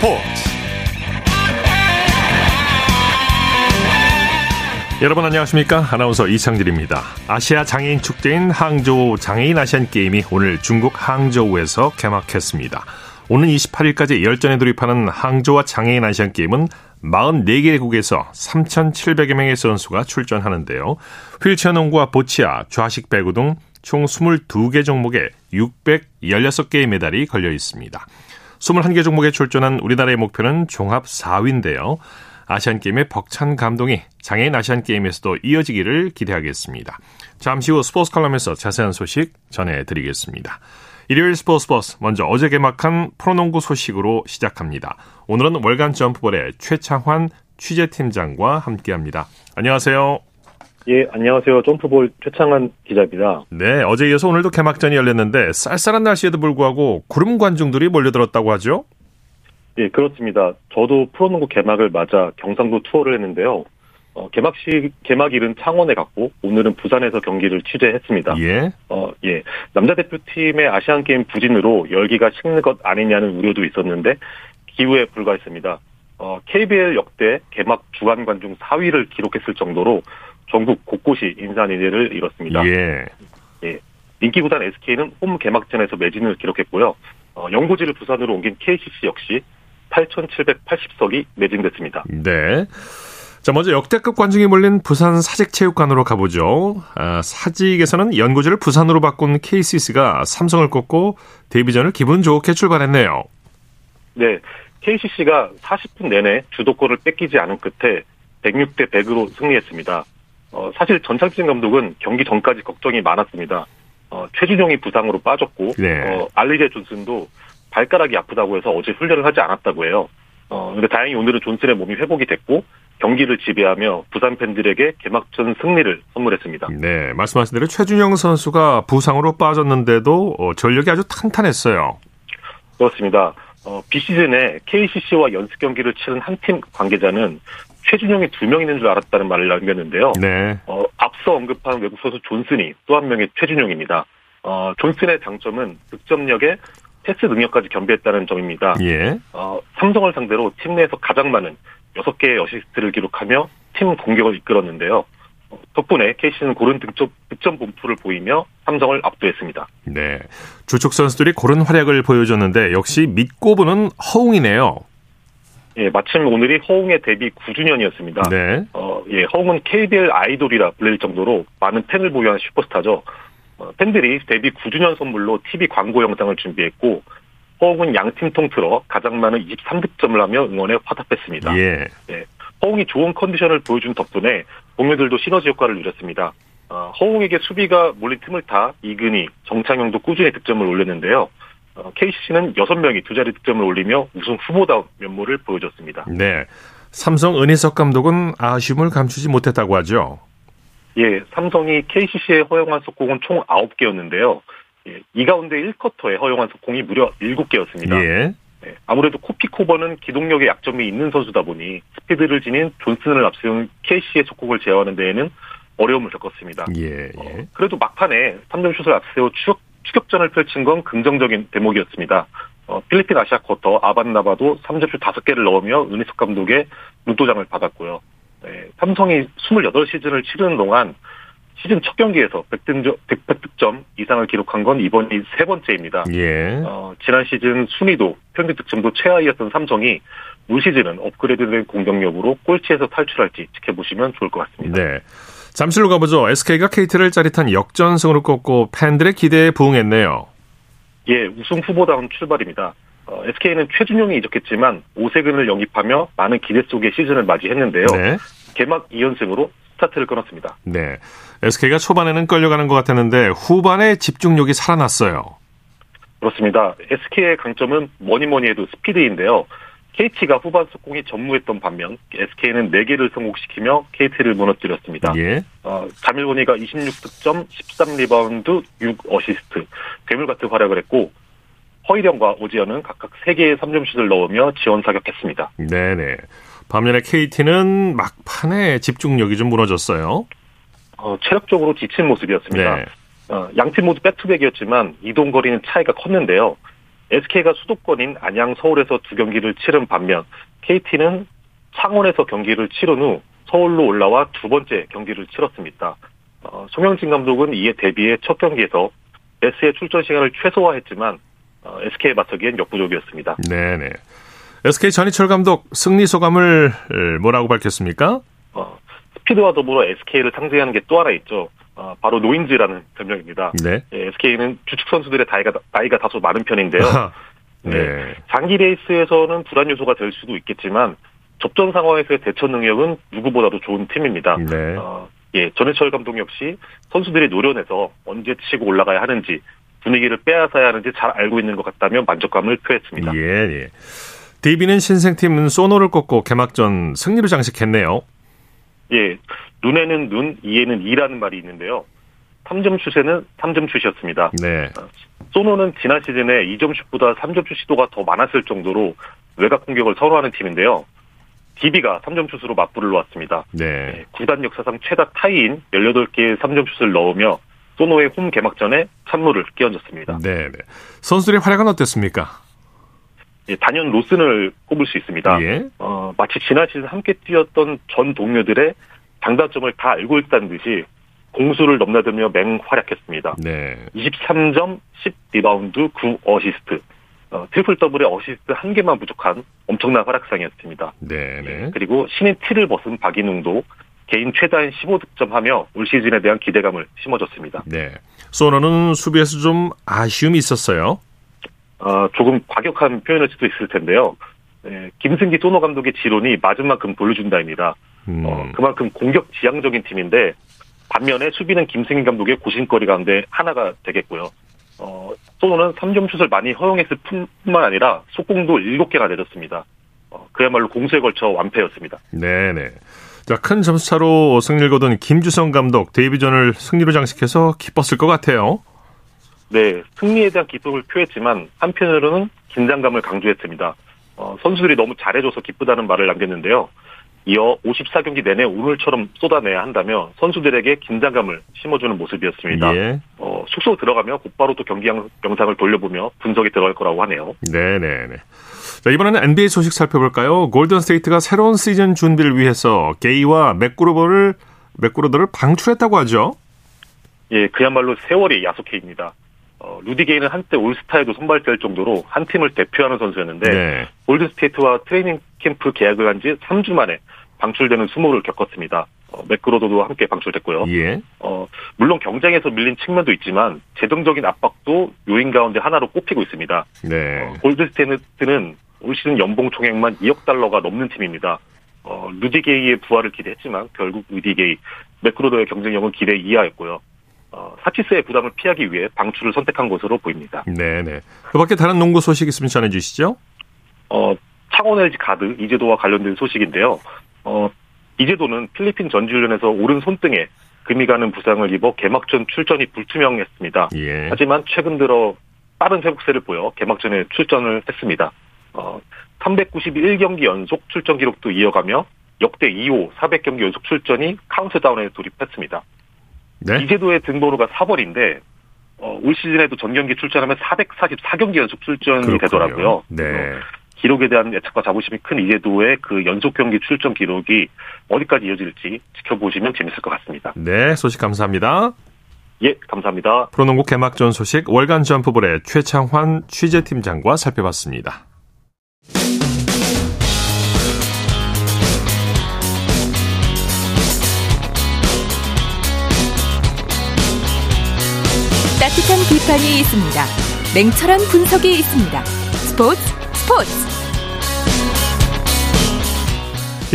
스포츠 여러분 안녕하십니까 아나운서 이창진입니다 아시아 장애인 축제인 항저우 장애인 아시안 게임이 오늘 중국 항저우에서 개막했습니다 오는 28일까지 열전에 돌입하는 항저우와 장애인 아시안 게임은 44개국에서 3,700여 명의 선수가 출전하는데요. 휠체어 농구와 보치아, 좌식 배구 등 총 22개 종목에 616개의 메달이 걸려 있습니다. 21개 종목에 출전한 우리나라의 목표는 종합 4위인데요. 아시안게임의 벅찬 감동이 장애인 아시안게임에서도 이어지기를 기대하겠습니다. 잠시 후 스포츠 칼럼에서 자세한 소식 전해드리겠습니다. 일요일 스포츠 버스 먼저 어제 개막한 프로농구 소식으로 시작합니다. 오늘은 월간 점프볼의 최창환 취재팀장과 함께합니다. 안녕하세요. 예, 안녕하세요. 점프볼 최창환 기자입니다. 네, 어제 이어서 오늘도 개막전이 열렸는데 쌀쌀한 날씨에도 불구하고 구름 관중들이 몰려들었다고 하죠? 예, 그렇습니다. 저도 프로농구 개막을 맞아 경상도 투어를 했는데요. 어, 개막식, 개막일은 창원에 갔고, 오늘은 부산에서 경기를 취재했습니다. 예. 어, 예. 남자 대표팀의 아시안 게임 부진으로 열기가 식는 것 아니냐는 우려도 있었는데, 기후에 불과했습니다. 어, KBL 역대 개막 주간 관중 4위를 기록했을 정도로 전국 곳곳이 인산인해를 이뤘습니다. 예. 예. 인기 구단 SK는 홈 개막전에서 매진을 기록했고요. 어, 연고지를 부산으로 옮긴 KCC 역시 8,780석이 매진됐습니다. 네. 자, 먼저 역대급 관중이 몰린 부산 사직체육관으로 가보죠. 아, 사직에서는 연고지를 부산으로 바꾼 KCC가 삼성을 꺾고 데뷔전을 기분 좋게 출발했네요. 네. KCC가 40분 내내 주도권을 뺏기지 않은 끝에 106대 100으로 승리했습니다. 어, 사실 전창진 감독은 경기 전까지 걱정이 많았습니다. 어, 최준용이 부상으로 빠졌고, 네. 어, 알리제 존슨도 발가락이 아프다고 해서 어제 훈련을 하지 않았다고 해요. 어, 근데 다행히 오늘은 존슨의 몸이 회복이 됐고, 경기를 지배하며 부산 팬들에게 개막전 승리를 선물했습니다. 네, 말씀하신 대로 최준영 선수가 부상으로 빠졌는데도 어, 전력이 아주 탄탄했어요. 그렇습니다. 어, 비시즌에 KCC와 연습 경기를 치른 한 팀 관계자는 최준용이 두 명 있는 줄 알았다는 말을 남겼는데요. 네. 어, 앞서 언급한 외국 선수 존슨이 또 한 명의 최준용입니다. 어, 존슨의 장점은 득점력에 패스 능력까지 겸비했다는 점입니다. 예. 어, 삼성을 상대로 팀 내에서 가장 많은 6개의 어시스트를 기록하며 팀 공격을 이끌었는데요. 어, 덕분에 KCC는 고른 득점, 득점 분포를 보이며 삼성을 압도했습니다. 네. 주축 선수들이 고른 활약을 보여줬는데 역시 믿고 보는 허웅이네요. 예, 마침 오늘이 허웅의 데뷔 9주년이었습니다. 네. 어, 예, 허웅은 KBL 아이돌이라 불릴 정도로 많은 팬을 보유한 슈퍼스타죠. 어, 팬들이 데뷔 9주년 선물로 TV 광고 영상을 준비했고, 허웅은 양팀 통틀어 가장 많은 23득점을 하며 응원에 화답했습니다. 예. 허웅이 좋은 컨디션을 보여준 덕분에 동료들도 시너지 효과를 누렸습니다. 어, 허웅에게 수비가 몰린 틈을 타 이근희, 정창영도 꾸준히 득점을 올렸는데요. 어, KCC는 6명이 두 자리 득점을 올리며 우승 후보다운 면모를 보여줬습니다. 네. 삼성 은희석 감독은 아쉬움을 감추지 못했다고 하죠. 예, 삼성이 KCC에 허용한 속공은 총 9개였는데요. 예, 이 가운데 1쿼터에 허용한 속공이 무려 7개였습니다. 예. 예, 아무래도 코피코버는 기동력에 약점이 있는 선수다 보니 스피드를 지닌 존슨을 앞세운 KC의 속공을 제어하는 데에는 어려움을 겪었습니다. 예. 예. 어, 그래도 막판에 3점 슛을 앞세워 추격, 추격전을 펼친 건 긍정적인 대목이었습니다. 어, 필리핀 아시아 쿼터 아반나바도 3점슛 5개를 넣으며 은희석 감독의 눈도장을 받았고요. 네, 삼성이 28시즌을 치르는 동안 시즌 첫 경기에서 100득점, 100득점 이상을 기록한 건 이번이 세 번째입니다. 예. 어, 지난 시즌 순위도 평균 득점도 최하위였던 삼성이 올 시즌은 업그레이드된 공격력으로 꼴찌에서 탈출할지 지켜보시면 좋을 것 같습니다. 네. 잠실로 가보죠. SK가 KT를 짜릿한 역전승으로 꺾고 팬들의 기대에 부응했네요. 예, 우승 후보다운 출발입니다. 어, SK는 최준용이 이적했지만 오세근을 영입하며 많은 기대 속의 시즌을 맞이했는데요. 네. 개막 2연승으로 스타트를 끊었습니다. 네. SK가 초반에는 끌려가는 것 같았는데 후반에 집중력이 살아났어요. 그렇습니다. SK의 강점은 뭐니 뭐니 해도 스피드인데요. KT가 후반 속공이 전무했던 반면 SK는 4개를 성공시키며 KT를 무너뜨렸습니다. 예. 어, 자밀 워니가 26득점, 13리바운드, 6어시스트, 괴물 같은 활약을 했고 허일영과 오지현은 각각 3개의 3점슛을 넣으며 지원 사격했습니다. 네네. 반면에 KT는 막판에 집중력이 좀 무너졌어요. 어, 체력적으로 지친 모습이었습니다. 네. 어, 양팀 모두 백투백이었지만 이동 거리는 차이가 컸는데요. SK가 수도권인 안양, 서울에서 두 경기를 치른 반면 KT는 창원에서 경기를 치른 후 서울로 올라와 두 번째 경기를 치렀습니다. 어, 송영진 감독은 이에 대비해 첫 경기에서 S의 출전 시간을 최소화했지만 어, SK에 맞서기엔 역부족이었습니다. 네네. SK 전희철 감독 승리 소감을 뭐라고 밝혔습니까? 어, 스피드와 더불어 SK를 상징하는 게 또 하나 있죠. 어, 바로 노인즈라는 별명입니다. 네. 예, SK는 주축 선수들의 나이가, 나이가 다소 많은 편인데요. 네. 네. 장기 레이스에서는 불안 요소가 될 수도 있겠지만 접전 상황에서의 대처 능력은 누구보다도 좋은 팀입니다. 네. 어, 예, 전해철 감독 역시 선수들이 노련해서 언제 치고 올라가야 하는지 분위기를 빼앗아야 하는지 잘 알고 있는 것 같다며 만족감을 표했습니다. 예, 예. DB는 신생팀 소노를 꺾고 개막전 승리로 장식했네요. 예, 눈에는 눈, 이에는 이라는 말이 있는데요. 3점 슛에는 3점 슛이었습니다. 네. 어, 소노는 지난 시즌에 2점 슛보다 3점 슛 시도가 더 많았을 정도로 외곽 공격을 선호하는 팀인데요. DB가 3점 슛으로 맞불을 놓았습니다. 네. 네. 구단 역사상 최다 타이인 18개의 3점 슛을 넣으며 소노의 홈 개막전에 찬물을 끼얹었습니다. 네, 네. 선수들의 활약은 어땠습니까? 예, 단연 로슨을 꼽을 수 있습니다. 예. 어, 마치 지난 시즌 함께 뛰었던 전 동료들의 장단점을 다 알고 있다는 듯이 공수를 넘나들며 맹활약했습니다. 네. 23점, 10 리바운드, 9 어시스트. 어, 트리플 더블에 어시스트 한 개만 부족한 엄청난 활약상이었습니다. 네, 네. 그리고 신인 티를 벗은 박인웅도 개인 최다인 15득점하며 올 시즌에 대한 기대감을 심어줬습니다. 네. 소노는 수비에서 좀 아쉬움이 있었어요. 어, 조금 과격한 표현일 수도 있을 텐데요. 네, 김승기 소노 감독의 지론이 맞은 만큼 돌려준다입니다. 음. 어, 그만큼 공격 지향적인 팀인데 반면에 수비는 김승기 감독의 고심거리 가운데 하나가 되겠고요. 어, 소노는 3점 슛을 많이 허용했을 뿐만 아니라 속공도 7개나 내줬습니다. 어, 그야말로 공수에 걸쳐 완패였습니다. 네네. 자, 큰 점수차로 승리를 거둔 김주성 감독 데이비전을 승리로 장식해서 기뻤을 것 같아요. 네, 승리에 대한 기쁨을 표했지만 한편으로는 긴장감을 강조했습니다. 어, 선수들이 너무 잘해줘서 기쁘다는 말을 남겼는데요. 이어 54경기 내내 오늘처럼 쏟아내야 한다며 선수들에게 긴장감을 심어주는 모습이었습니다. 예. 어, 숙소 들어가며 곧바로 또 경기 영상을 돌려보며 분석이 들어갈 거라고 하네요. 네네네. 자, 이번에는 NBA 소식 살펴볼까요? 골든 스테이트가 새로운 시즌 준비를 위해서 게이와 맥그로버를 맥그루더를 방출했다고 하죠. 예, 그야말로 세월이 야속해입니다. 어, 루디 게이는 한때 올스타에도 선발될 정도로 한 팀을 대표하는 선수였는데 네. 골든 스테이트와 트레이닝 캠프 계약을 한 지 3주 만에 방출되는 수모를 겪었습니다. 어, 맥그루더도 함께 방출됐고요. 예. 어, 물론 경쟁에서 밀린 측면도 있지만 재정적인 압박도 요인 가운데 하나로 꼽히고 있습니다. 네. 어, 골든스테이트는 올 시즌 연봉 총액만 2억 달러가 넘는 팀입니다. 어, 루디 게이의 부활을 기대했지만 결국 루디 게이, 맥그로도의 경쟁력은 기대 이하였고요. 어, 사치세의 부담을 피하기 위해 방출을 선택한 것으로 보입니다. 네네. 그 밖에 다른 농구 소식 있으면 전해주시죠. 어, 창원 LG 가드 이재도와 관련된 소식인데요. 어, 이재도는 필리핀 전지훈련에서 오른 손등에 금이 가는 부상을 입어 개막전 출전이 불투명했습니다. 예. 하지만 최근 들어 빠른 회복세를 보여 개막전에 출전을 했습니다. 어, 391경기 연속 출전 기록도 이어가며 역대 2호 400경기 연속 출전이 카운트다운에 돌입했습니다. 네? 이제도의 등번호가 4벌인데 어, 올 시즌에도 전경기 출전하면 444경기 연속 출전이 그렇군요. 되더라고요. 네. 기록에 대한 예측과 자부심이 큰 이재도의 그 연속 경기 출전 기록이 어디까지 이어질지 지켜보시면 재밌을 것 같습니다. 네, 소식 감사합니다. 예, 감사합니다. 프로농구 개막전 소식 월간 점프볼의 최창환 취재팀장과 살펴봤습니다. 따뜻한 비판이 있습니다. 냉철한 분석이 있습니다. 스포츠 스포츠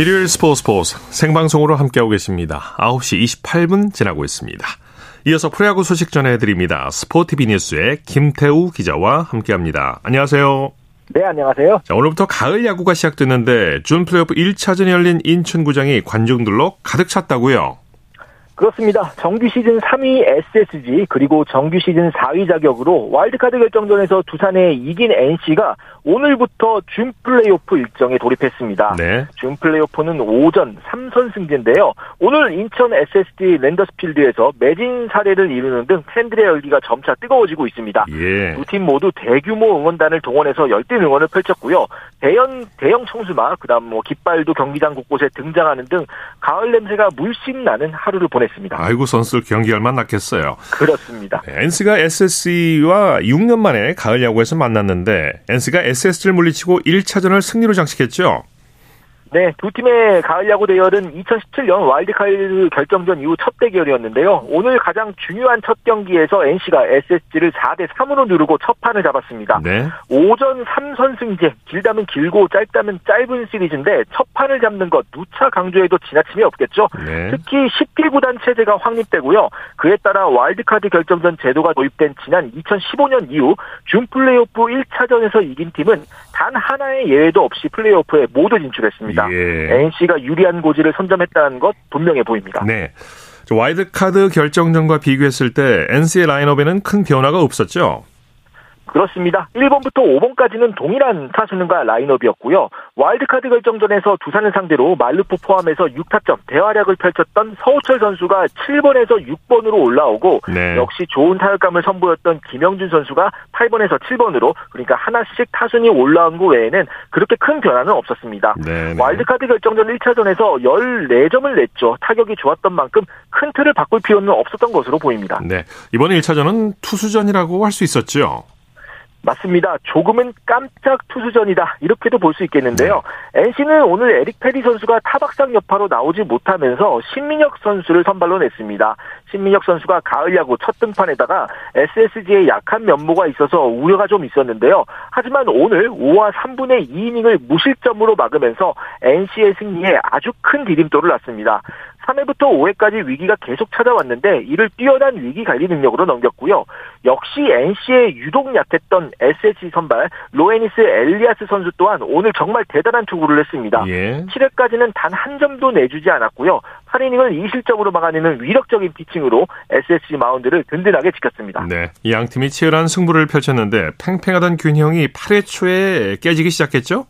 일요일 스포츠 스포츠 생방송으로 함께하고 계십니다. 9시 28분 지나고 있습니다. 이어서 프로야구 소식 전해드립니다. 스포티비 뉴스의 김태우 기자와 함께합니다. 안녕하세요. 네, 안녕하세요. 자, 오늘부터 가을 야구가 시작됐는데 준 플레이오프 1차전이 열린 인천구장이 관중들로 가득 찼다고요? 그렇습니다. 정규 시즌 3위 SSG 그리고 정규 시즌 4위 자격으로 와일드카드 결정전에서 두산에 이긴 NC가 오늘부터 준 플레이오프 일정에 돌입했습니다. 네. 준 플레이오프는 5전 3선승제인데요. 오늘 인천 SSG 랜더스필드에서 매진 사례를 이루는 등 팬들의 열기가 점차 뜨거워지고 있습니다. 예. 두팀 모두 대규모 응원단을 동원해서 열띤 응원을 펼쳤고요. 대형 대형 청수마 그다음 뭐 깃발도 경기장 곳곳에 등장하는 등 가을 냄새가 물씬 나는 하루를 보냈습니다. 보냈습니다. 아이고 선수들 경기할 만 났겠어요. 그렇습니다. 네, NC가 SSC와 6년 만에 가을 야구에서 만났는데 NC가 SSG를 물리치고 1차전을 승리로 장식했죠. 네, 두 팀의 가을 야구 대열은 2017년 와일드카드 결정전 이후 첫 대결이었는데요. 오늘 가장 중요한 첫 경기에서 NC가 SSG를 4대 3으로 누르고 첫 판을 잡았습니다. 네. 오전 3선승제, 길다면 길고 짧다면 짧은 시리즈인데 첫 판을 잡는 것 누차 강조해도 지나침이 없겠죠. 네. 특히 10개 구단 체제가 확립되고요. 그에 따라 와일드카드 결정전 제도가 도입된 지난 2015년 이후 준 플레이오프 1차전에서 이긴 팀은 단 하나의 예외도 없이 플레이오프에 모두 진출했습니다. 예. NC가 유리한 고지를 선점했다는 것 분명해 보입니다. 네. 와일드카드 결정전과 비교했을 때 NC의 라인업에는 큰 변화가 없었죠? 그렇습니다. 1번부터 5번까지는 동일한 타순과 라인업이었고요. 와일드카드 결정전에서 두산을 상대로 만루포 포함해서 6타점 대활약을 펼쳤던 서호철 선수가 7번에서 6번으로 올라오고 네. 역시 좋은 타격감을 선보였던 김형준 선수가 8번에서 7번으로 그러니까 하나씩 타순이 올라온 것 외에는 그렇게 큰 변화는 없었습니다. 네, 네. 와일드카드 결정전 1차전에서 14점을 냈죠. 타격이 좋았던 만큼 큰 틀을 바꿀 필요는 없었던 것으로 보입니다. 네. 이번에 1차전은 투수전이라고 할 수 있었죠. 맞습니다. 조금은 깜짝 투수전이다. 이렇게도 볼 수 있겠는데요. 네. NC는 오늘 에릭 페리 선수가 타박상 여파로 나오지 못하면서 신민혁 선수를 선발로 냈습니다. 신민혁 선수가 가을 야구 첫 등판에다가 SSG의 약한 면모가 있어서 우려가 좀 있었는데요. 하지만 오늘 5와 3분의 2이닝을 무실점으로 막으면서 NC의 승리에 아주 큰 디딤돌을 놨습니다. 3회부터 5회까지 위기가 계속 찾아왔는데 이를 뛰어난 위기 관리 능력으로 넘겼고요. 역시 NC에 유독 약했던 SSG 선발 로에니스 엘리아스 선수 또한 오늘 정말 대단한 투구를 했습니다. 예. 7회까지는 단 한 점도 내주지 않았고요. 8이닝을 2실점으로 막아내는 위력적인 피칭으로 SSG 마운드를 든든하게 지켰습니다. 네, 양 팀이 치열한 승부를 펼쳤는데 팽팽하던 균형이 8회 초에 깨지기 시작했죠?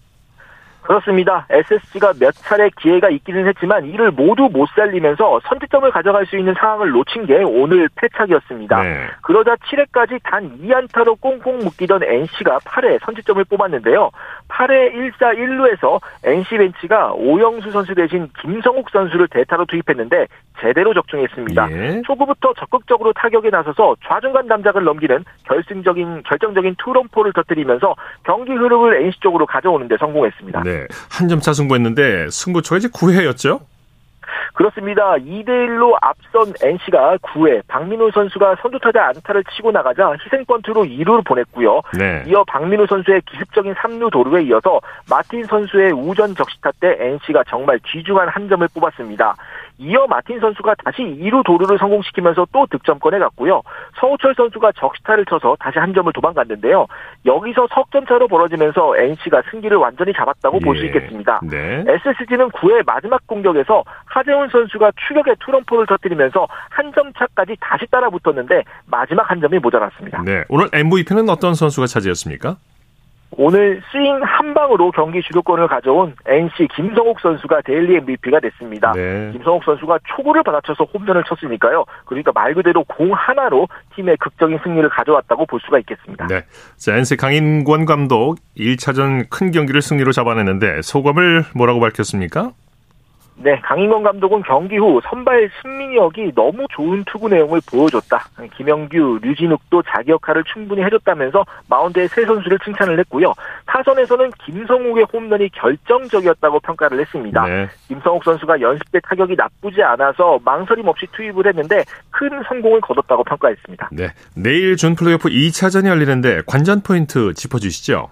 그렇습니다. SSG가 몇 차례 기회가 있기는 했지만 이를 모두 못 살리면서 선취점을 가져갈 수 있는 상황을 놓친 게 오늘 패착이었습니다. 네. 그러자 7회까지 단 2안타로 꽁꽁 묶이던 NC가 8회 선취점을 뽑았는데요. 8회 1사 1루에서 NC 벤치가 오영수 선수 대신 김성욱 선수를 대타로 투입했는데 제대로 적중했습니다. 예. 초구부터 적극적으로 타격에 나서서 좌중간 남작을 넘기는 결승적인 결정적인 투런포를 터뜨리면서 경기 흐름을 NC 쪽으로 가져오는 데 성공했습니다. 네. 한 점 차 승부했는데 승부 초가 이제 9회였죠? 그렇습니다. 2대1로 앞선 NC가 9회 박민호 선수가 선두타자 안타를 치고 나가자 희생번트로 2루를 보냈고요. 네. 이어 박민호 선수의 기습적인 3루 도루에 이어서 마틴 선수의 우전 적시타 때 NC가 정말 귀중한 한 점을 뽑았습니다. 이어 마틴 선수가 다시 2루 도루를 성공시키면서 또 득점권에 갔고요. 서호철 선수가 적시타를 쳐서 다시 한 점을 도망갔는데요. 여기서 석점 차로 벌어지면서 NC가 승기를 완전히 잡았다고 예. 볼수 있겠습니다. 네. SSG는 9회 마지막 공격에서 하재훈 선수가 추격의 투런포를 터뜨리면서 한 점 차까지 다시 따라 붙었는데 마지막 한 점이 모자랐습니다. 네. 오늘 MVP는 어떤 선수가 차지했습니까? 오늘 스윙 한 방으로 경기 주도권을 가져온 NC 김성욱 선수가 daily MVP가 됐습니다. 네. 김성욱 선수가 초구를 받아쳐서 홈런을 쳤으니까요. 그러니까 말 그대로 공 하나로 팀의 극적인 승리를 가져왔다고 볼 수가 있겠습니다. 네. 자, NC 강인권 감독 1차전 큰 경기를 승리로 잡아내는데 소감을 뭐라고 밝혔습니까? 네, 강인권 감독은 경기 후 선발 신민혁이 너무 좋은 투구 내용을 보여줬다. 김영규, 류진욱도 자기 역할을 충분히 해줬다면서 마운드의 세 선수를 칭찬을 했고요. 타선에서는 김성욱의 홈런이 결정적이었다고 평가를 했습니다. 네. 김성욱 선수가 연습 때 타격이 나쁘지 않아서 망설임 없이 투입을 했는데 큰 성공을 거뒀다고 평가했습니다. 네, 내일 준 플레이오프 2차전이 열리는데 관전 포인트 짚어주시죠.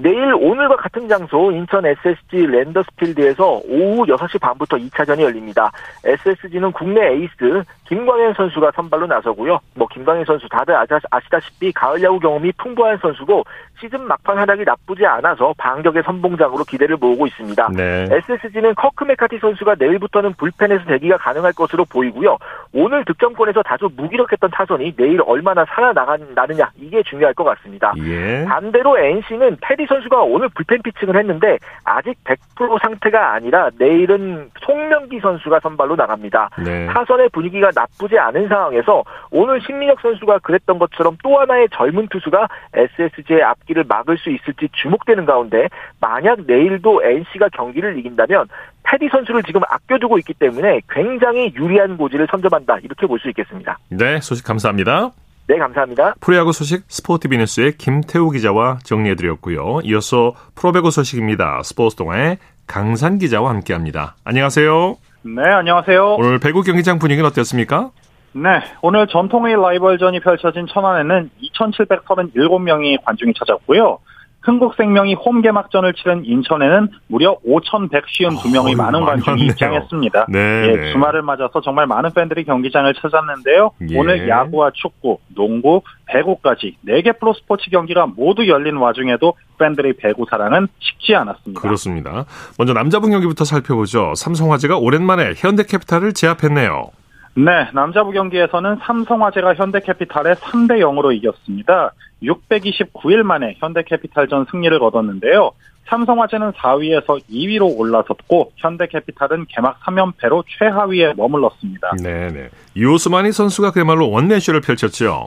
내일 오늘과 같은 장소 인천 SSG 랜더스필드에서 오후 6시 반부터 2차전이 열립니다. SSG는 국내 에이스 김광현 선수가 선발로 나서고요. 뭐 김광현 선수 다들 아시다시피 가을 야구 경험이 풍부한 선수고 시즌 막판 활약이 나쁘지 않아서 반격의 선봉장으로 기대를 모으고 있습니다. 네. SSG는 커크 맥카티 선수가 내일부터는 불펜에서 대기가 가능할 것으로 보이고요. 오늘 득점권에서 다소 무기력했던 타선이 내일 얼마나 살아나느냐 이게 중요할 것 같습니다. 예. 반대로 NC는 테디 선수가 오늘 불펜 피칭을 했는데 아직 100% 상태가 아니라 내일은 송명기 선수가 선발로 나갑니다. 네. 타선의 분위기가 나쁘지 않은 상황에서 오늘 신민혁 선수가 그랬던 것처럼 또 하나의 젊은 투수가 SSG의 앞길을 막을 수 있을지 주목되는 가운데 만약 내일도 NC가 경기를 이긴다면 패디 선수를 지금 아껴두고 있기 때문에 굉장히 유리한 고지를 선점한다 이렇게 볼 수 있겠습니다. 네, 소식 감사합니다. 네, 감사합니다. 프로야구 소식 스포티비 뉴스의 김태우 기자와 정리해드렸고요. 이어서 프로배구 소식입니다. 스포츠 동아의 강산 기자와 함께합니다. 안녕하세요. 네, 안녕하세요. 오늘 배구 경기장 분위기는 어땠습니까? 네, 오늘 전통의 라이벌전이 펼쳐진 천안에는 2,737명이 관중이 찾았고요. 흥국생명이 홈 개막전을 치른 인천에는 무려 5,152명의 어, 많은 관중이 입장했습니다. 네, 예, 네. 주말을 맞아서 정말 많은 팬들이 경기장을 찾았는데요. 예. 오늘 야구와 축구, 농구, 배구까지 4개 프로 스포츠 경기가 모두 열린 와중에도 팬들의 배구 사랑은 식지 않았습니다. 그렇습니다. 먼저 남자분 경기부터 살펴보죠. 삼성화재가 오랜만에 현대캐피탈을 제압했네요. 네, 남자부 경기에서는 삼성화재가 현대캐피탈에 3대 0으로 이겼습니다. 629일 만에 현대캐피탈전 승리를 거뒀는데요. 삼성화재는 4위에서 2위로 올라섰고 현대캐피탈은 개막 3연패로 최하위에 머물렀습니다. 네 네. 요스마니 선수가 그야말로 원내쇼를 펼쳤죠.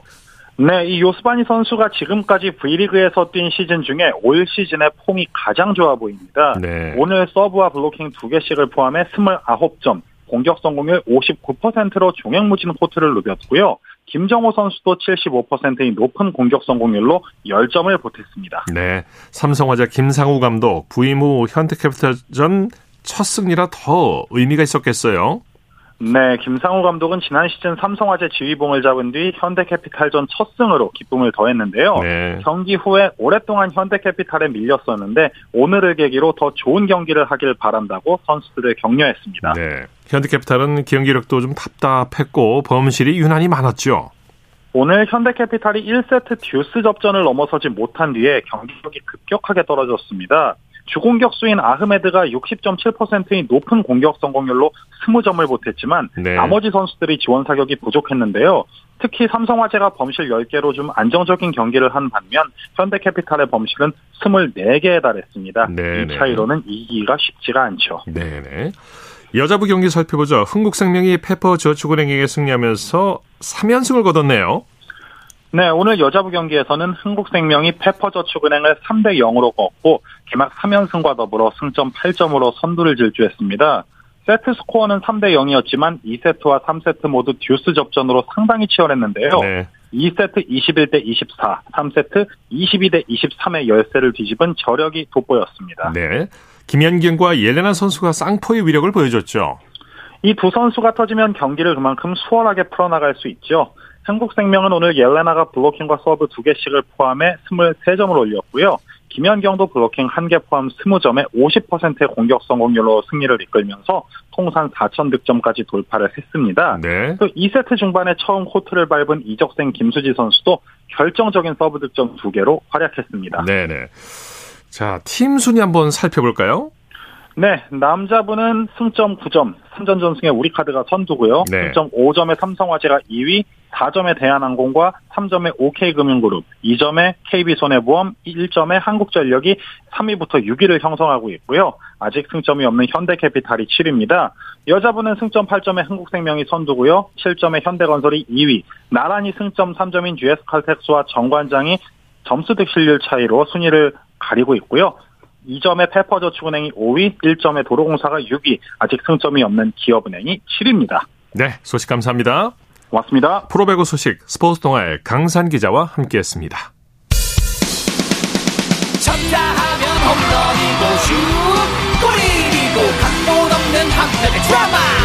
네, 이 요스바니 선수가 지금까지 V리그에서 뛴 시즌 중에 올 시즌의 폼이 가장 좋아 보입니다. 네. 오늘 서브와 블로킹 2개씩을 포함해 29점, 공격 성공률 59%로 종횡무진 코트를 누볐고요. 김정호 선수도 75%의 높은 공격 성공률로 10점을 보탰습니다. 네. 삼성화재 김상우 감독 부임 후 현대캐피탈전 첫 승리라 더 의미가 있었겠어요. 네, 김상우 감독은 지난 시즌 삼성화재 지휘봉을 잡은 뒤 현대캐피탈전 첫 승으로 기쁨을 더했는데요. 네. 경기 후에 오랫동안 현대캐피탈에 밀렸었는데 오늘을 계기로 더 좋은 경기를 하길 바란다고 선수들을 격려했습니다. 네. 현대캐피탈은 경기력도 좀 답답했고 범실이 유난히 많았죠. 오늘 현대캐피탈이 1세트 듀스 접전을 넘어서지 못한 뒤에 경기력이 급격하게 떨어졌습니다. 주공격수인 아흐메드가 60.7%의 높은 공격 성공률로 20점을 보탰지만 네. 나머지 선수들이 지원 사격이 부족했는데요. 특히 삼성화재가 범실 10개로 좀 안정적인 경기를 한 반면 현대캐피탈의 범실은 24개에 달했습니다. 네네. 이 네. 차이로는 이기기가 쉽지가 않죠. 네네. 여자부 경기 살펴보죠. 흥국생명이 페퍼저축은행에게 승리하면서 3연승을 거뒀네요. 네, 오늘 여자부 경기에서는 흥국생명이 페퍼저축은행을 3대 0으로 꺾고 개막 3연승과 더불어 승점 8점으로 선두를 질주했습니다. 세트 스코어는 3대 0이었지만 2세트와 3세트 모두 듀스 접전으로 상당히 치열했는데요. 네. 2세트 21대 24, 3세트 22대 23의 열세를 뒤집은 저력이 돋보였습니다. 네. 김연경과 옐레나 선수가 쌍포의 위력을 보여줬죠. 이 두 선수가 터지면 경기를 그만큼 수월하게 풀어나갈 수 있죠. 흥국생명은 오늘 옐레나가 블로킹과 서브 2개씩을 포함해 23점을 올렸고요. 김연경도 블로킹 1개 포함 20점에 50%의 공격 성공률로 승리를 이끌면서 통산 4천 득점까지 돌파를 했습니다. 네. 또 2세트 중반에 처음 코트를 밟은 이적생 김수지 선수도 결정적인 서브 득점 2개로 활약했습니다. 네네. 자, 팀 순위 한번 살펴볼까요? 네, 남자부는 승점 9점, 3전 전승에 우리카드가 선두고요. 네. 승점 5점에 삼성화재가 2위, 4점에 대한항공과 3점에 OK금융그룹, 2점에 KB손해보험, 1점에 한국전력이 3위부터 6위를 형성하고 있고요. 아직 승점이 없는 현대캐피탈이 7위입니다. 여자부는 승점 8점에 흥국생명이 선두고요. 7점에 현대건설이 2위, 나란히 승점 3점인 GS칼텍스와 정관장이 점수 득실률 차이로 순위를 가리고 있고요. 2점의 페퍼저축은행이 5위, 1점의 도로공사가 6위, 아직 승점이 없는 기업은행이 7위입니다. 네, 소식 감사합니다. 고맙습니다. 프로배구 소식 스포츠 동아의 강산 기자와 함께했습니다. 쳤다 하면 홈런이고 슛 골이고 각본 없는 한편의 드라마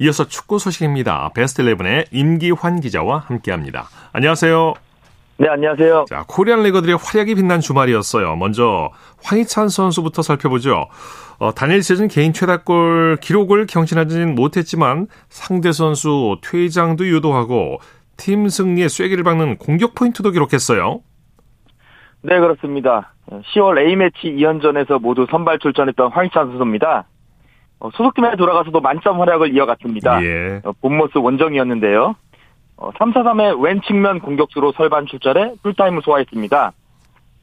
이어서 축구 소식입니다. 베스트 11의 임기환 기자와 함께합니다. 안녕하세요. 네, 안녕하세요. 자, 코리안 리거들의 활약이 빛난 주말이었어요. 먼저 황희찬 선수부터 살펴보죠. 어, 단일 시즌 개인 최다골 기록을 경신하지는 못했지만 상대 선수 퇴장도 유도하고 팀 승리에 쐐기를 박는 공격 포인트도 기록했어요. 네, 그렇습니다. 10월 A매치 2연전에서 모두 선발 출전했던 황희찬 선수입니다. 어, 소속팀에 돌아가서도 만점 활약을 이어갔습니다. 예. 어, 본머스 원정이었는데요. 어, 3-4-3의 왼 측면 공격수로 선발 출전해 풀타임을 소화했습니다.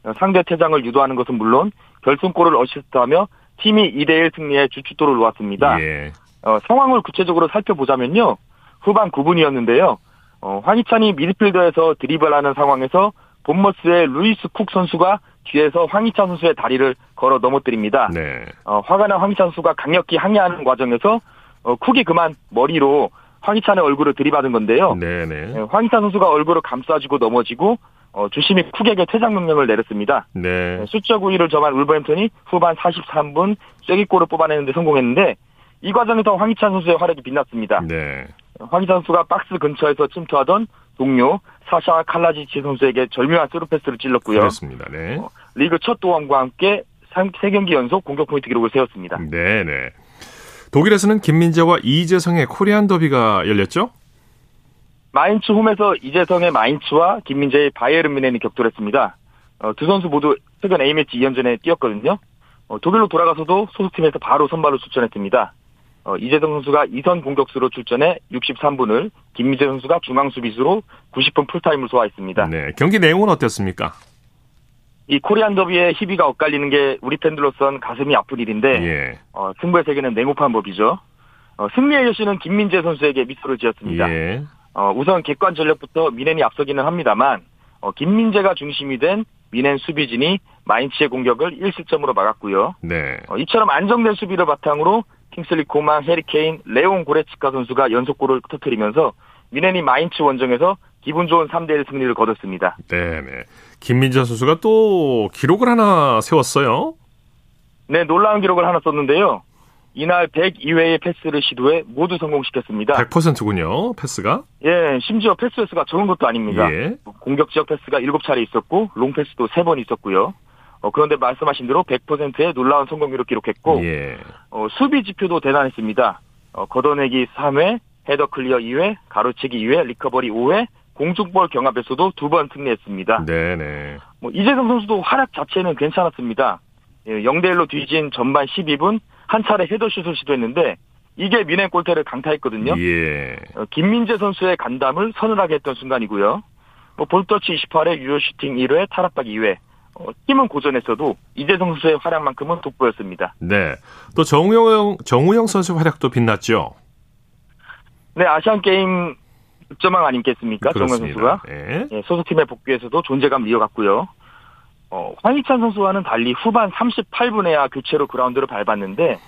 어, 상대 퇴장을 유도하는 것은 물론 결승골을 어시스트하며 팀이 2대1 승리에 주춧돌을 놓았습니다. 예. 어, 상황을 구체적으로 살펴보자면요. 후반 9분이었는데요. 어, 황희찬이 미드필더에서 드리블하는 상황에서 본머스의 루이스 쿡 선수가 뒤에서 황희찬 선수의 다리를 걸어 넘어뜨립니다. 네. 어, 화가 난 황희찬 선수가 강력히 항의하는 과정에서 어, 쿡이 그만 머리로 황희찬의 얼굴을 들이받은 건데요. 네네. 예, 황희찬 선수가 얼굴을 감싸주고 넘어지고 어, 주심이 쿡에게 퇴장 명령을 내렸습니다. 네. 예, 수적 우위를 점한 울버햄튼이 후반 43분 쐐기골을 뽑아내는데 성공했는데 이 과정에서 황희찬 선수의 활약이 빛났습니다. 네. 황희찬 선수가 박스 근처에서 침투하던 동료 사샤 칼라지치 선수에게 절묘한 스루 패스를 찔렀고요. 그렇습니다. 네. 어, 리그 첫 도움과 함께 3경기 연속 공격 포인트 기록을 세웠습니다. 네네. 독일에서는 김민재와 이재성의 코리안 더비가 열렸죠? 마인츠 홈에서 이재성의 마인츠와 김민재의 바이에른 뮌헨이 격돌했습니다. 어, 두 선수 모두 최근 A매치 2연전에 뛰었거든요. 어, 독일로 돌아가서도 소속팀에서 바로 선발로 출전했습니다. 어, 이재성 선수가 2선 공격수로 출전해 63분을, 김민재 선수가 중앙 수비수로 90분 풀타임을 소화했습니다. 네. 경기 내용은 어땠습니까? 이 코리안 더비의 희비가 엇갈리는 게 우리 팬들로선 가슴이 아픈 일인데 예. 어, 승부의 세계는 냉혹한 법이죠. 어, 승리의 여신은 김민재 선수에게 미소를 지었습니다. 예. 어, 우선 객관 전력부터 미넨이 앞서기는 합니다만 어, 김민재가 중심이 된 미넨 수비진이 마인츠의 공격을 1실점으로 막았고요. 네. 어, 이처럼 안정된 수비를 바탕으로 킹슬리 코만, 해리 케인, 레온 고레츠카 선수가 연속골을 터뜨리면서 뮌헨이 마인츠 원정에서 기분 좋은 3대1 승리를 거뒀습니다. 네네. 김민재 선수가 또 기록을 하나 세웠어요. 네, 놀라운 기록을 하나 썼는데요. 이날 102회의 패스를 시도해 모두 성공시켰습니다. 100%군요. 패스가. 예, 심지어 패스 횟수가 적은 것도 아닙니다. 예. 공격 지역 패스가 7차례 있었고 롱 패스도 3번 있었고요. 어, 그런데 말씀하신 대로 100%의 놀라운 성공률을 기록했고 예. 어, 수비 지표도 대단했습니다. 어, 걷어내기 3회, header clear 2회, 가로채기 2회, recovery 5회, 공중볼 경합에서도 두 번 승리했습니다. 네네. 뭐 이재성 선수도 활약 자체는 괜찮았습니다. 예, 0대 1로 뒤진 전반 12분 한 차례 헤더슛을 시도했는데 이게 뮌헨 골대를 강타했거든요. 예. 어, 김민재 선수의 간담을 서늘하게 했던 순간이고요. 뭐 볼터치 28회, 유효 슈팅 1회, 타락박 2회. 어, 팀은 고전했어도 이재성 선수의 활약만큼은 돋보였습니다. 네. 또 정우영 정우영 선수 활약도 빛났죠. 네, 아시안 게임 득점왕 아니겠습니까? 정우영 선수가 예. 예, 소속팀의 복귀에서도 존재감을 이어갔고요. 어, 황희찬 선수와는 달리 후반 38분에야 교체로 그라운드를 밟았는데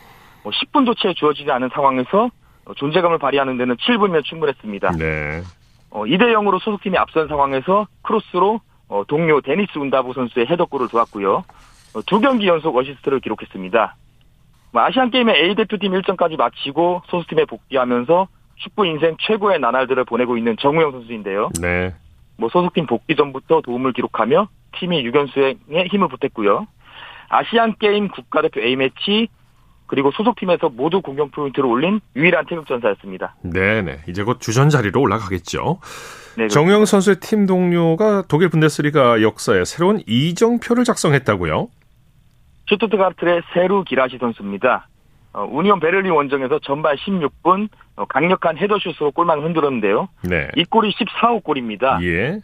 뭐 10분도 채 주어지지 않은 상황에서 어, 존재감을 발휘하는 데는 7분이면 충분했습니다. 네. 어, 2대 0으로 소속팀이 앞선 상황에서 크로스로 어, 동료 데니스 운다브 선수의 헤더골을 도왔고요. 어, 두 경기 연속 어시스트를 기록했습니다. 뭐 아시안 게임에 A 대표팀 일정까지 마치고 소속팀에 복귀하면서 축구 인생 최고의 나날들을 보내고 있는 정우영 선수인데요. 네. 뭐 소속팀 복귀전부터 도움을 기록하며 팀의 6연승에 힘을 보탰고요. 아시안 게임 국가대표 A매치 그리고 소속팀에서 모두 공격 포인트를 올린 유일한 태극 전사였습니다. 네네. 이제 곧 주전 자리로 올라가겠죠. 네, 정우영 선수의 팀 동료가 독일 분데스리가 역사에 새로운 이정표를 작성했다고요? 슈투트가르트의 세루 기라시 선수입니다. 어, 우니온 베를린 원정에서 전반 16분 어, 강력한 헤더슛으로 골망을 흔들었는데요. 네. 이 골이 14호 골입니다. 예.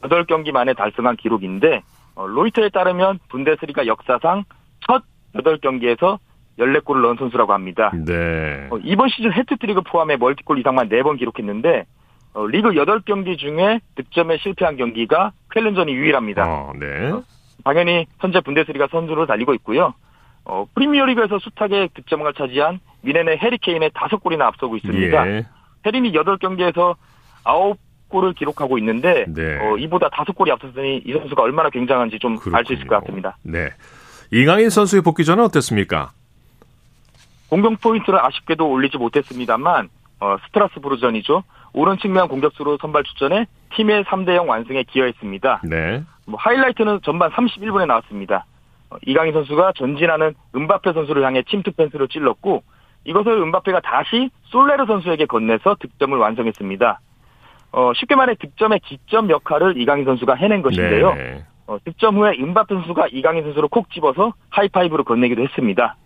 8경기 만에 달성한 기록인데 어, 로이터에 따르면 분데스리가 역사상 첫 8경기에서 14골을 넣은 선수라고 합니다. 네. 어, 이번 시즌 해트트릭을 포함해 멀티골 이상만 4번 기록했는데 어, 리그 8경기 중에 득점에 실패한 경기가 쾰른전이 유일합니다. 어, 네. 당연히 현재 분데스리가 선두를 달리고 있고요. 어, 프리미어리그에서 숱하게 득점을 차지한 미네의 해리케인의 5골이나 앞서고 있습니다. 예. 해린이 8경기에서 9골을 기록하고 있는데 네. 어, 이보다 5골이 앞섰으니 이 선수가 얼마나 굉장한지 좀 알 수 있을 것 같습니다. 네. 이강인 선수의 복귀전은 어땠습니까? 공격 포인트를 아쉽게도 올리지 못했습니다만 어, 스트라스부르전이죠. 오른 측면 공격수로 선발 출전해 팀의 3대0 완승에 기여했습니다. 네. 뭐 하이라이트는 전반 31분에 나왔습니다. 어, 이강인 선수가 전진하는 음바페 선수를 향해 침투 패스를 찔렀고 이것을 음바페가 다시 솔레르 선수에게 건네서 득점을 완성했습니다. 어, 쉽게 말해 득점의 기점 역할을 이강인 선수가 해낸 것인데요. 네. 어, 득점 후에 음바페 선수가 이강인 선수를 콕 집어서 하이파이브를 건네기도 했습니다.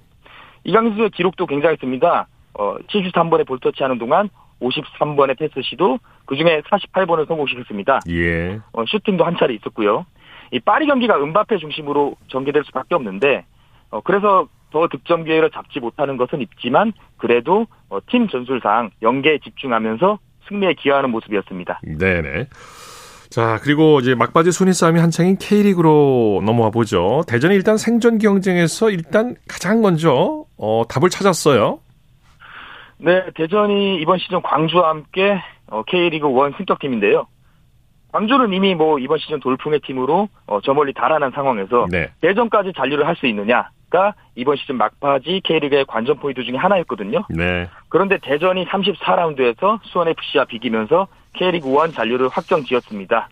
이강인 선수의 기록도 굉장했습니다. 어, 73번에 볼터치하는 동안 53번의 패스 시도 그중에 48번을 성공시켰습니다. 예. 어, 슈팅도 한 차례 있었고요. 이 파리 경기가 은바페 중심으로 전개될 수밖에 없는데 어, 그래서 더 득점 기회를 잡지 못하는 것은 있지만 그래도 어, 팀 전술상 연계에 집중하면서 승리에 기여하는 모습이었습니다. 네네. 자, 그리고 이제 막바지 순위 싸움이 한창인 K리그로 넘어와 보죠. 대전이 일단 생존 경쟁에서 일단 가장 먼저 어, 답을 찾았어요. 네, 대전이 이번 시즌 광주와 함께 어, K리그 1 승격팀인데요. 광주는 이미 뭐 이번 시즌 돌풍의 팀으로 어, 저 멀리 달아난 상황에서 네. 대전까지 잔류를 할 수 있느냐가 이번 시즌 막바지 K리그의 관전 포인트 중에 하나였거든요. 네. 그런데 대전이 34라운드에서 수원FC와 비기면서 K리그 1 잔류를 확정 지었습니다.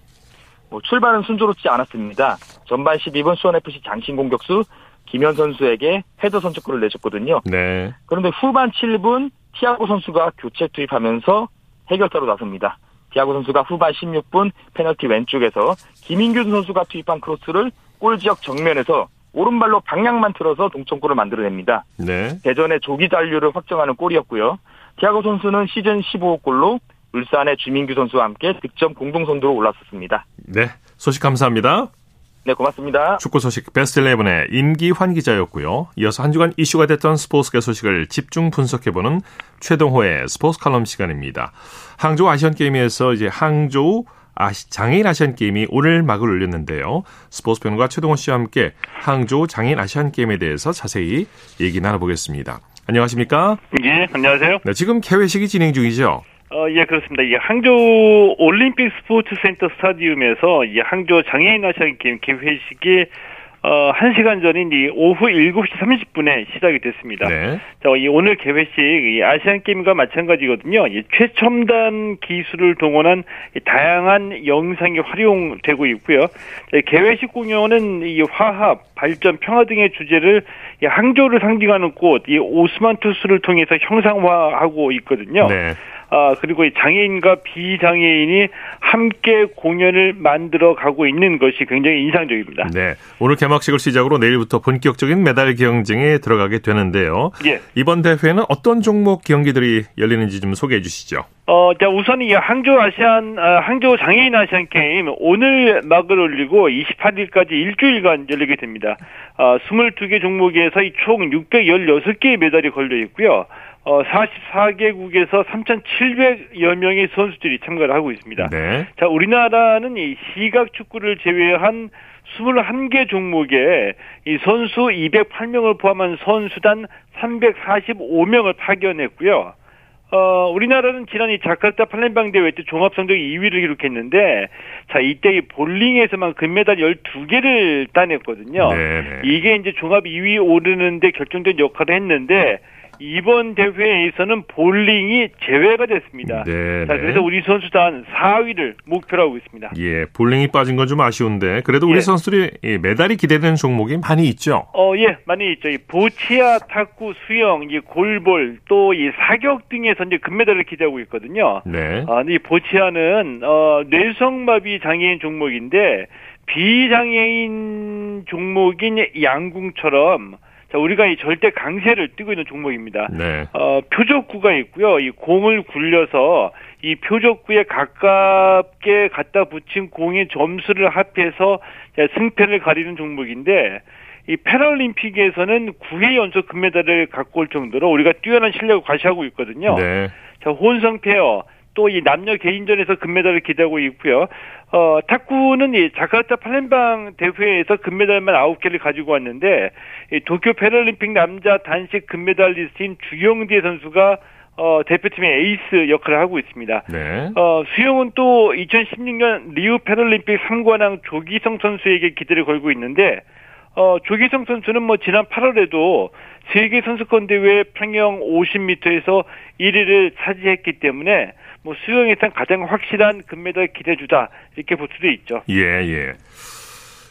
뭐 출발은 순조롭지 않았습니다. 전반 12분 수원FC 장신 공격수 김현 선수에게 헤더 선취골을 내줬거든요. 네. 그런데 후반 7분 티아고 선수가 교체 투입하면서 해결사로 나섭니다. 티아고 선수가 후반 16분 페널티 왼쪽에서 김인균 선수가 투입한 크로스를 골 지역 정면에서 오른발로 방향만 틀어서 동점골을 만들어냅니다. 네. 대전의 조기 잔류를 확정하는 골이었고요. 티아고 선수는 시즌 15골로 울산의 주민규 선수와 함께 득점 공동 선두로 올랐었습니다. 네. 소식 감사합니다. 네, 고맙습니다. 축구 소식 베스트 11의 임기환 기자였고요. 이어서 한 주간 이슈가 됐던 스포츠계 소식을 집중 분석해보는 최동호의 스포츠 칼럼 시간입니다. 항저우 아시안 게임에서 이제 항저우 아시, 장애인 아시안 게임이 오늘 막을 올렸는데요. 스포츠 평론가 최동호 씨와 함께 항저우 장애인 아시안 게임에 대해서 자세히 얘기 나눠보겠습니다. 안녕하십니까? 예, 안녕하세요. 네, 지금 개회식이 진행 중이죠. 어, 예, 그렇습니다. 이 항저우 올림픽 스포츠 센터 스타디움에서 이 항저우 장애인 아시안 게임 개회식이 어, 1시간 전인 이 오후 7시 30분에 시작이 됐습니다. 네. 자, 이 오늘 개회식 이 아시안 게임과 마찬가지거든요. 이 최첨단 기술을 동원한 이 다양한 영상이 활용되고 있고요. 자, 이 개회식 공연은 이 화합, 발전, 평화 등의 주제를 이 항저우를 상징하는 꽃, 이 오스만투스를 통해서 형상화하고 있거든요. 네. 아, 그리고 이 장애인과 비장애인이 함께 공연을 만들어 가고 있는 것이 굉장히 인상적입니다. 네. 오늘 개막식을 시작으로 내일부터 본격적인 메달 경쟁에 들어가게 되는데요. 예. 이번 대회는 어떤 종목 경기들이 열리는지 좀 소개해 주시죠. 어, 자, 우선 이 항저우 아시안, 아, 항저우 장애인 아시안 게임 오늘 막을 올리고 28일까지 일주일간 열리게 됩니다. 어, 22개 종목에서 이총 616개의 메달이 걸려 있고요. 어, 44개국에서 3,700여 명의 선수들이 참가를 하고 있습니다. 네. 자, 우리나라는 이 시각 축구를 제외한 21개 종목에 이 선수 208명을 포함한 선수단 345명을 파견했고요. 어, 우리나라는 지난 이 자카르타 팔렘방 대회 때 종합 성적 2위를 기록했는데, 자, 이때 이 볼링에서만 금메달 12개를 따냈거든요. 네네. 이게 이제 종합 2위 오르는데 결정적인 역할을 했는데, 이번 대회에서는 볼링이 제외가 됐습니다. 네네. 자, 그래서 우리 선수단 4위를 목표로 하고 있습니다. 예, 볼링이 빠진 건 좀 아쉬운데 그래도 우리 예. 선수들이 이 메달이 기대되는 종목이 많이 있죠. 어, 예, 많이 있죠. 이 보치아, 탁구, 수영, 이 골볼, 또 이 사격 등에서 이제 금메달을 기대하고 있거든요. 네. 아, 이 보치아는, 어, 뇌성마비 장애인 종목인데, 비장애인 종목인 양궁처럼, 자, 우리가 이 절대 강세를 띄고 있는 종목입니다. 네. 어, 표적구가 있고요. 이 공을 굴려서 이 표적구에 가깝게 갖다 붙인 공의 점수를 합해서 승패를 가리는 종목인데 이 패럴림픽에서는 9회 연속 금메달을 갖고 올 정도로 우리가 뛰어난 실력을 과시하고 있거든요. 네. 자, 혼성 페어 또 이 남녀 개인전에서 금메달을 기대하고 있고요. 어, 탁구는 이 자카르타 팔렘방 대회에서 금메달만 9개를 가지고 왔는데 이 도쿄 패럴림픽 남자 단식 금메달리스트인 주영대 선수가 어, 대표팀의 에이스 역할을 하고 있습니다. 네. 어, 수영은 또 2016년 리우 패럴림픽 3관왕 조기성 선수에게 기대를 걸고 있는데 어, 조기성 선수는 뭐 지난 8월에도 세계 선수권 대회 평영 50m에서 1위를 차지했기 때문에 뭐 수영에선 가장 확실한 금메달 기대주다 이렇게 볼 수도 있죠. 예, 예.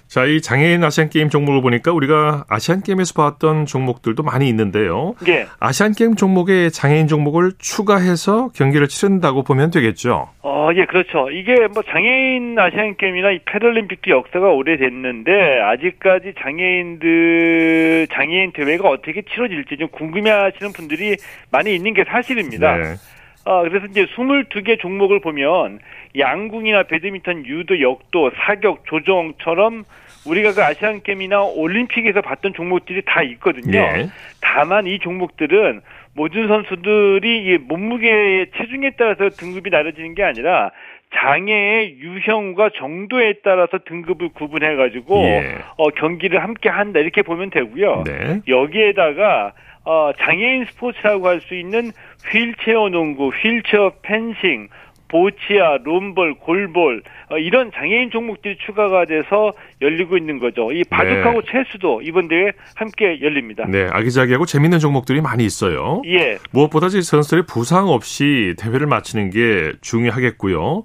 자, 이 장애인 아시안 게임 종목을 보니까 우리가 아시안 게임에서 봤던 종목들도 많이 있는데요. 예. 아시안 게임 종목에 장애인 종목을 추가해서 경기를 치른다고 보면 되겠죠. 어, 예, 그렇죠. 이게 뭐 장애인 아시안 게임이나 이 패럴림픽도 역사가 오래됐는데 아직까지 장애인들 장애인 대회가 어떻게 치러질지 좀 궁금해하시는 분들이 많이 있는 게 사실입니다. 네. 어, 그래서 이제 22개 종목을 보면 양궁이나 배드민턴, 유도, 역도, 사격, 조정처럼 우리가 그 아시안 게임이나 올림픽에서 봤던 종목들이 다 있거든요. 예. 다만 이 종목들은 모든 선수들이 이 몸무게의 체중에 따라서 등급이 나눠지는 게 아니라 장애의 유형과 정도에 따라서 등급을 구분해 가지고 예. 어, 경기를 함께 한다 이렇게 보면 되고요. 네. 여기에다가 어, 장애인 스포츠라고 할 수 있는 휠체어 농구, 휠체어 펜싱, 보치아, 롬볼, 골볼 어, 이런 장애인 종목들이 추가가 돼서 열리고 있는 거죠. 이 바둑하고 네. 체스도 이번 대회 함께 열립니다. 네, 아기자기하고 재밌는 종목들이 많이 있어요. 예. 무엇보다 선수들이 부상 없이 대회를 마치는 게 중요하겠고요.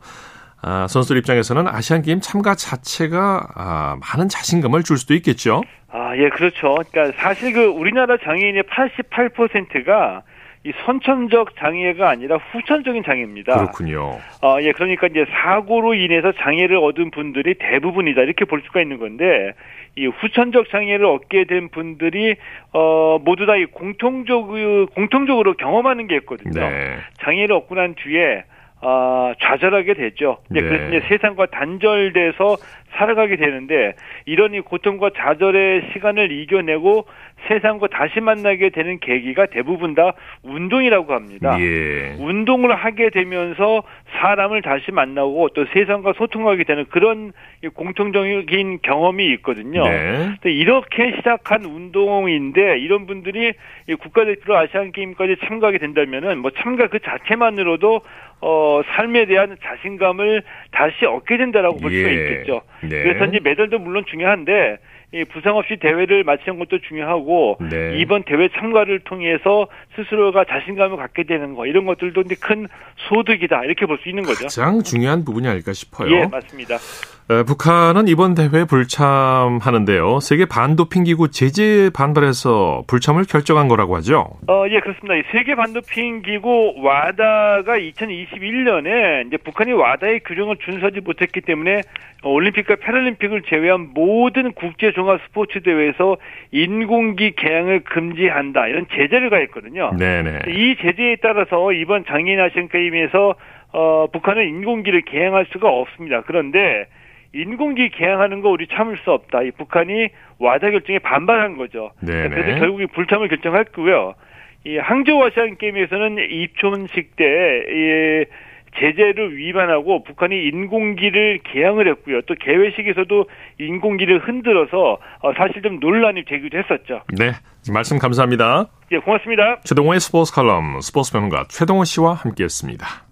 아, 선수들 입장에서는 아시안 게임 참가 자체가 아, 많은 자신감을 줄 수도 있겠죠. 아, 예, 그렇죠. 그러니까 사실 그 우리나라 장애인의 88%가 이 선천적 장애가 아니라 후천적인 장애입니다. 그렇군요. 어, 예, 그러니까 이제 사고로 인해서 장애를 얻은 분들이 대부분이다 이렇게 볼 수가 있는 건데 이 후천적 장애를 얻게 된 분들이 어 모두 다 이 공통적 공통적으로 경험하는 게 있거든요. 네. 장애를 얻고 난 뒤에 어, 좌절하게 되죠. 이제 네. 그래서 이제 세상과 단절돼서 살아가게 되는데 이런 이 고통과 좌절의 시간을 이겨내고 세상과 다시 만나게 되는 계기가 대부분 다 운동이라고 합니다. 예. 운동을 하게 되면서 사람을 다시 만나고 또 세상과 소통하게 되는 그런 공통적인 경험이 있거든요. 네. 이렇게 시작한 운동인데 이런 분들이 국가대표로 아시안 게임까지 참가하게 된다면은 뭐 참가 그 자체만으로도 어 삶에 대한 자신감을 다시 얻게 된다라고 볼 수가 예. 있겠죠. 네. 그래서 이제 메달도 물론 중요한데 이 부상 없이 대회를 마치는 것도 중요하고 네. 이번 대회 참가를 통해서 스스로가 자신감을 갖게 되는 거 이런 것들도 이제 큰 소득이다 이렇게 볼 수 있는 거죠. 가장 중요한 부분이 아닐까 싶어요. 예, 맞습니다. 북한은 이번 대회 불참하는데요. 세계 반도핑 기구 제재 반발해서 불참을 결정한 거라고 하죠. 어, 예, 그렇습니다. 세계 반도핑 기구 와다가 2021년에 이제 북한이 와다의 규정을 준수하지 못했기 때문에 올림픽과 패럴림픽을 제외한 모든 국제 종합 스포츠 대회에서 인공기 개항을 금지한다 이런 제재를 가했거든요. 네네. 이 제재에 따라서 이번 장애인 아시안 게임에서 어, 북한은 인공기를 개항할 수가 없습니다. 그런데 인공기 개항하는 거 우리 참을 수 없다. 이 북한이 와다 결정에 반발한 거죠. 네네. 그래서 결국 이 불참을 결정했고요. 이 항저우 아시안 게임에서는 입촌식 때이 제재를 위반하고 북한이 인공기를 개항을 했고요. 또 개회식에서도 인공기를 흔들어서 어, 사실 좀 논란이 되기도 했었죠. 네, 말씀 감사합니다. 예, 고맙습니다. 최동호의 스포츠 칼럼 스포츠 평론가 최동호 씨와 함께했습니다.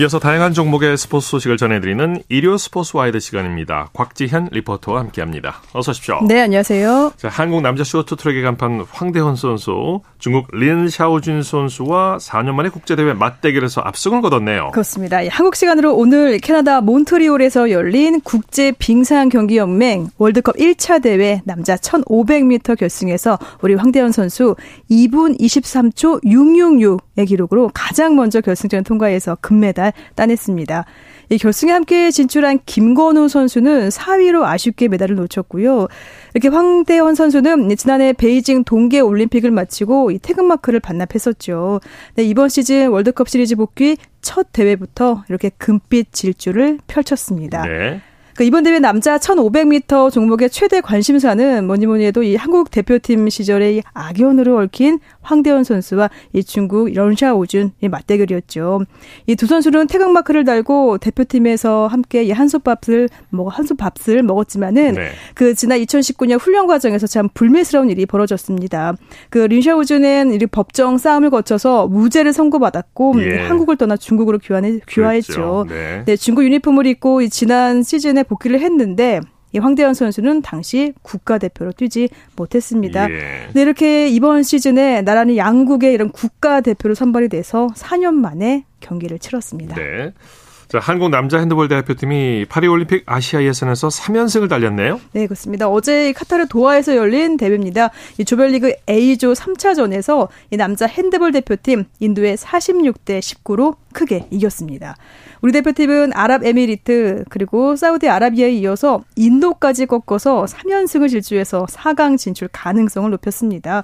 이어서 다양한 종목의 스포츠 소식을 전해드리는 일요 스포츠 와이드 시간입니다. 곽지현 리포터와 함께합니다. 어서 오십시오. 네, 안녕하세요. 자, 한국 남자 쇼트트랙의 간판 황대헌 선수, 중국 린 샤오준 선수와 4년 만에 국제대회 맞대결에서 압승을 거뒀네요. 그렇습니다. 한국 시간으로 오늘 캐나다 몬트리올에서 열린 국제 빙상 경기 연맹 월드컵 1차 대회 남자 1,500m 결승에서 우리 황대헌 선수 2분 23초 666의 기록으로 가장 먼저 결승전 통과해서 금메달 금메달 따냈습니다. 이 결승에 함께 진출한 김건우 선수는 4위로 아쉽게 메달을 놓쳤고요. 이렇게 황대원 선수는 지난해 베이징 동계 올림픽을 마치고 이 태극마크를 반납했었죠. 네, 이번 시즌 월드컵 시리즈 복귀 첫 대회부터 이렇게 금빛 질주를 펼쳤습니다. 네. 그 이번 대회 남자 1500m 종목의 최대 관심사는 뭐니 뭐니 해도 이 한국 대표팀 시절의 악연으로 얽힌 황대현 선수와 이 중국 런샤 오준의 맞대결이었죠. 이 두 선수는 태극 마크를 달고 대표팀에서 함께 이 한솥밥을 먹 한솥밥을 먹었지만은 네. 그 지난 2019년 훈련 과정에서 참 불미스러운 일이 벌어졌습니다. 그 린샤 오준은 이 법정 싸움을 거쳐서 무죄를 선고받았고 예. 한국을 떠나 중국으로 귀환해 귀화했죠. 네. 네. 중국 유니폼을 입고 지난 시즌에 복귀를 했는데 이 황대현 선수는 당시 국가대표로 뛰지 못했습니다. 예. 네, 이렇게 이번 시즌에 나란히 양국의 이런 국가대표로 선발이 돼서 4년 만에 경기를 치렀습니다. 네. 자, 한국 남자 핸드볼 대표팀이 파리올림픽 아시아 예선에서 3연승을 달렸네요. 네, 그렇습니다. 어제 카타르 도하에서 열린 대회입니다. 이 조별리그 A조 3차전에서 이 남자 핸드볼 대표팀 인도의 46대 19로 크게 이겼습니다. 우리 대표팀은 아랍에미리트 그리고 사우디아라비아에 이어서 인도까지 꺾어서 3연승을 질주해서 4강 진출 가능성을 높였습니다.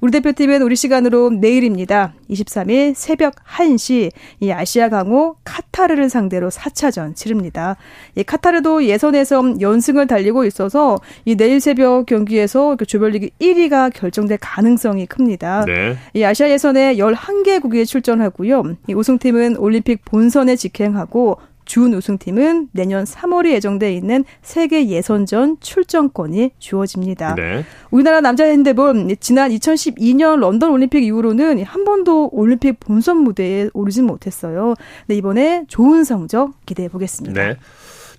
우리 대표팀은 우리 시간으로 내일입니다. 23일 새벽 1시 이 아시아 강호 카타르를 상대로 4차전 치릅니다. 이 카타르도 예선에서 연승을 달리고 있어서 이 내일 새벽 경기에서 그 조별리그 1위가 결정될 가능성이 큽니다. 네. 이 아시아 예선에 11개국이 출전하고요. 이 우승팀은 올림픽 본선에 직행하고 준 우승팀은 내년 3월에 예정돼 있는 세계 예선전 출전권이 주어집니다. 네. 우리나라 남자 핸드볼 지난 2012년 런던 올림픽 이후로는 한 번도 올림픽 본선 무대에 오르지 못했어요. 네, 이번에 좋은 성적 기대해 보겠습니다. 네.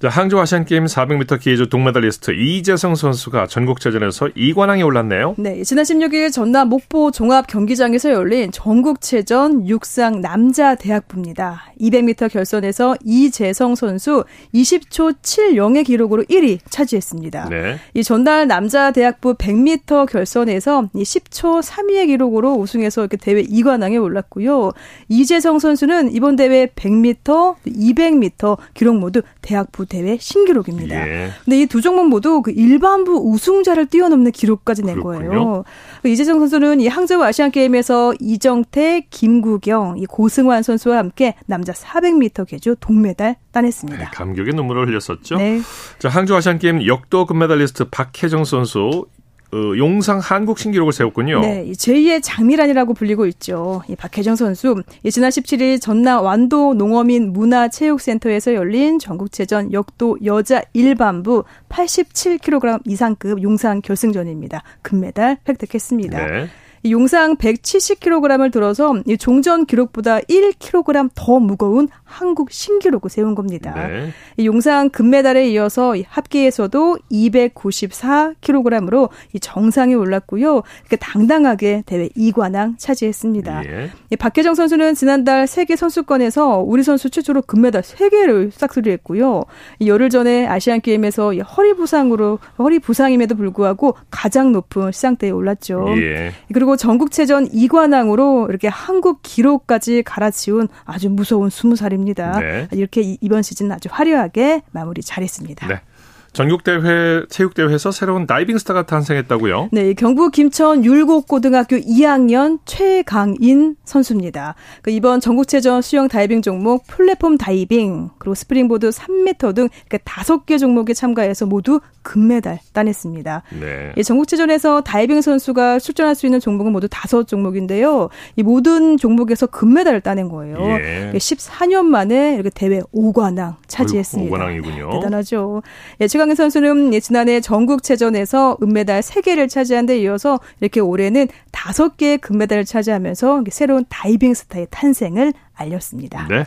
항저우 아시안 게임 400m 기계조 동메달리스트 이재성 선수가 전국체전에서 2관왕에 올랐네요. 네, 지난 16일 전남 목포 종합 경기장에서 열린 전국체전 육상 남자 대학부입니다. 200m 결선에서 이재성 선수 20초 70의 기록으로 1위 차지했습니다. 네. 이 전날 남자 대학부 100m 결선에서 10초 32의 기록으로 우승해서 이렇게 대회 2관왕에 올랐고요. 이재성 선수는 이번 대회 100m, 200m 기록 모두 대학부 대회 신기록입니다. 예. 근데 이 두 종목 모두 그 일반부 우승자를 뛰어넘는 기록까지 낸 그렇군요. 거예요. 그 이재정 선수는 이 항저우 아시안 게임에서 이정태, 김구경, 이 고승환 선수와 함께 남자 400m 계주 동메달 따냈습니다. 네, 감격의 눈물을 흘렸었죠. 네. 자, 항저우 아시안 게임 역도 금메달리스트 박혜정 선수 어, 용상 한국 신기록을 세웠군요. 네, 제2의 장미란이라고 불리고 있죠. 이 박혜정 선수 이 지난 17일 전남 완도 농어민 문화체육센터에서 열린 전국체전 역도 여자 일반부 87kg 이상급 용상 결승전입니다. 금메달 획득했습니다. 네. 용상 170kg을 들어서 종전 기록보다 1kg 더 무거운 한국 신기록을 세운 겁니다. 네. 용상 금메달에 이어서 합계에서도 294kg으로 정상에 올랐고요. 당당하게 대회 2관왕 차지했습니다. 예. 박혜정 선수는 지난달 세계 선수권에서 우리 선수 최초로 금메달 3개를 싹쓸이했고요. 열흘 전에 아시안 게임에서 허리 부상으로 허리 부상임에도 불구하고 가장 높은 시상대에 올랐죠. 예. 그리고 그리고 전국체전 2관왕으로 이렇게 한국 기록까지 갈아치운 아주 무서운 20살입니다. 네. 이렇게 이번 시즌 아주 화려하게 마무리 잘했습니다. 네. 전국대회, 체육대회에서 새로운 다이빙 스타가 탄생했다고요? 네, 경북 김천 율곡고등학교 2학년 최강인 선수입니다. 그 이번 전국체전 수영 다이빙 종목 플랫폼 다이빙, 그리고 스프링보드 3m 등 다섯 개 종목에 참가해서 모두 금메달 따냈습니다. 네. 이 전국체전에서 다이빙 선수가 출전할 수 있는 종목은 모두 다섯 종목인데요. 이 모든 종목에서 금메달을 따낸 거예요. 예. 14년 만에 이렇게 대회 5관왕 차지했습니다. 5관왕이군요. 대단하죠. 예, 최강인 선수는 지난해 전국체전에서 은메달 3개를 차지한 데 이어서 이렇게 올해는 5개의 금메달을 차지하면서 새로운 다이빙 스타의 탄생을 알렸습니다. 네.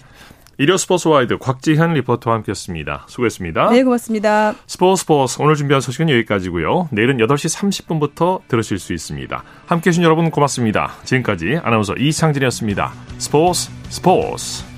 일요 스포츠 와이드 곽지현 리포터와 함께했습니다. 수고했습니다. 네, 고맙습니다. 스포츠 스포츠 오늘 준비한 소식은 여기까지고요. 내일은 8시 30분부터 들으실 수 있습니다. 함께해 주신 여러분 고맙습니다. 지금까지 아나운서 이창진이었습니다. 스포츠 스포츠